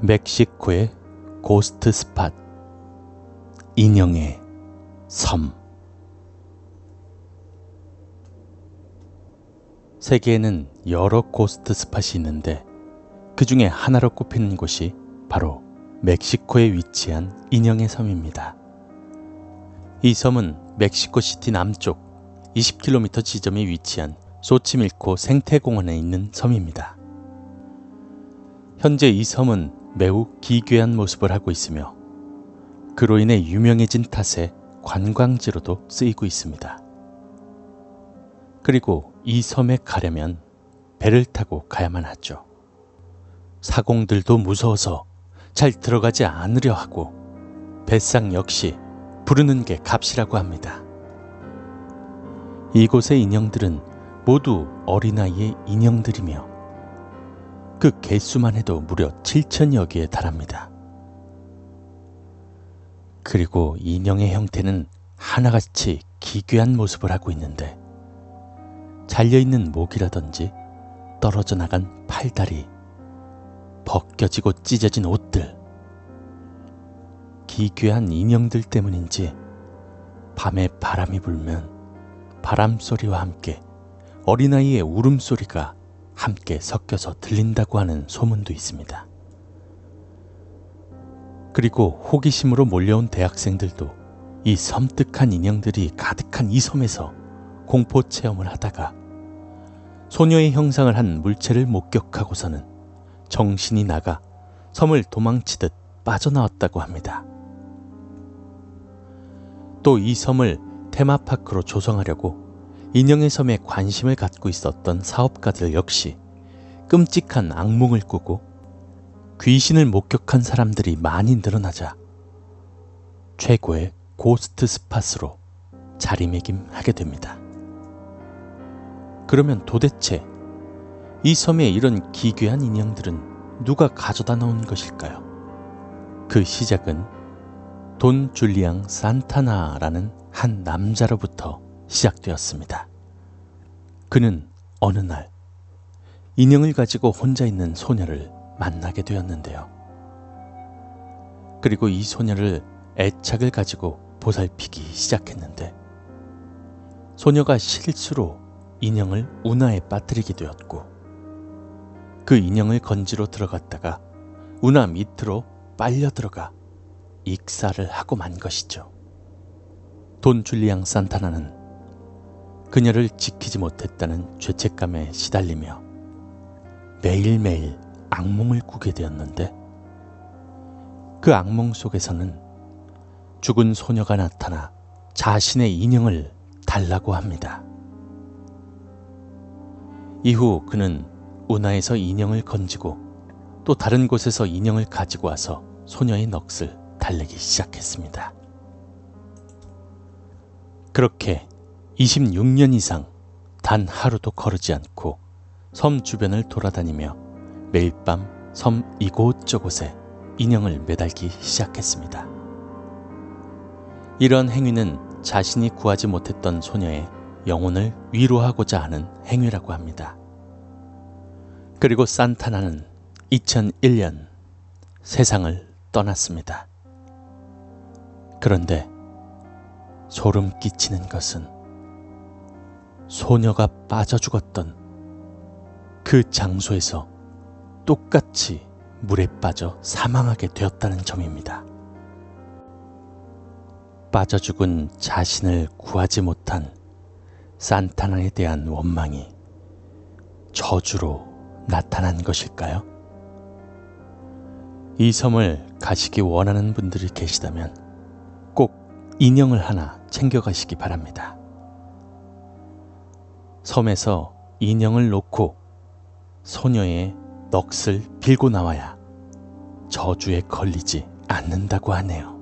멕시코의 ghost spot 인형의 섬 세계에는 여러 ghost spot이 있는데 그 중에 하나로 꼽히는 곳이 바로 멕시코에 위치한 인형의 섬입니다. 이 섬은 멕시코 시티 남쪽 20km 지점에 위치한 소치밀코 생태공원에 있는 섬입니다. 현재 이 섬은 매우 기괴한 모습을 하고 있으며 그로 인해 유명해진 탓에 관광지로도 쓰이고 있습니다. 그리고 이 섬에 가려면 배를 타고 가야만 하죠. 사공들도 무서워서 잘 들어가지 않으려 하고 뱃상 역시 부르는 게 값이라고 합니다. 이곳의 인형들은 모두 어린아이의 인형들이며 그 개수만 해도 무려 7천여 개에 달합니다. 그리고 인형의 형태는 하나같이 기괴한 모습을 하고 있는데 잘려있는 목이라든지 떨어져 나간 팔다리, 벗겨지고 찢어진 옷들, 기괴한 인형들 때문인지 밤에 바람이 불면 바람 소리와 함께 어린아이의 울음소리가 함께 섞여서 들린다고 하는 소문도 있습니다. 그리고 호기심으로 몰려온 대학생들도 이 섬뜩한 인형들이 가득한 이 섬에서 공포 체험을 하다가 소녀의 형상을 한 물체를 목격하고서는 정신이 나가 섬을 도망치듯 빠져나왔다고 합니다. 또 이 섬을 테마파크로 조성하려고 인형의 섬에 관심을 갖고 있었던 사업가들 역시 끔찍한 악몽을 꾸고 귀신을 목격한 사람들이 많이 늘어나자 최고의 고스트 스팟으로 자리매김하게 됩니다. 그러면 도대체 이 섬에 이런 기괴한 인형들은 누가 가져다 놓은 것일까요? 그 시작은 돈 줄리앙 산타나라는 한 남자로부터 시작되었습니다. 그는 어느 날 인형을 가지고 혼자 있는 소녀를 만나게 되었는데요. 그리고 이 소녀를 애착을 가지고 보살피기 시작했는데 소녀가 실수로 인형을 운하에 빠뜨리게 되었고 그 인형을 건지로 들어갔다가 운하 밑으로 빨려 들어가 익사를 하고 만 것이죠. 돈 줄리앙 산타나는 그녀를 지키지 못했다는 죄책감에 시달리며 매일매일 악몽을 꾸게 되었는데 그 악몽 속에서는 죽은 소녀가 나타나 자신의 인형을 달라고 합니다. 이후 그는 운하에서 인형을 건지고 또 다른 곳에서 인형을 가지고 와서 소녀의 넋을 달래기 시작했습니다. 그렇게 26년 이상 단 하루도 거르지 않고 섬 주변을 돌아다니며 매일 밤 섬 이곳저곳에 인형을 매달기 시작했습니다. 이런 행위는 자신이 구하지 못했던 소녀의 영혼을 위로하고자 하는 행위라고 합니다. 그리고 산타나는 2001년 세상을 떠났습니다. 그런데 소름 끼치는 것은 소녀가 빠져 죽었던 그 장소에서 똑같이 물에 빠져 사망하게 되었다는 점입니다. 빠져 죽은 자신을 구하지 못한 산타나에 대한 원망이 저주로 나타난 것일까요? 이 섬을 가시기 원하는 분들이 계시다면 꼭 인형을 하나 챙겨가시기 바랍니다. 섬에서 인형을 놓고 소녀의 넋을 빌고 나와야 저주에 걸리지 않는다고 하네요.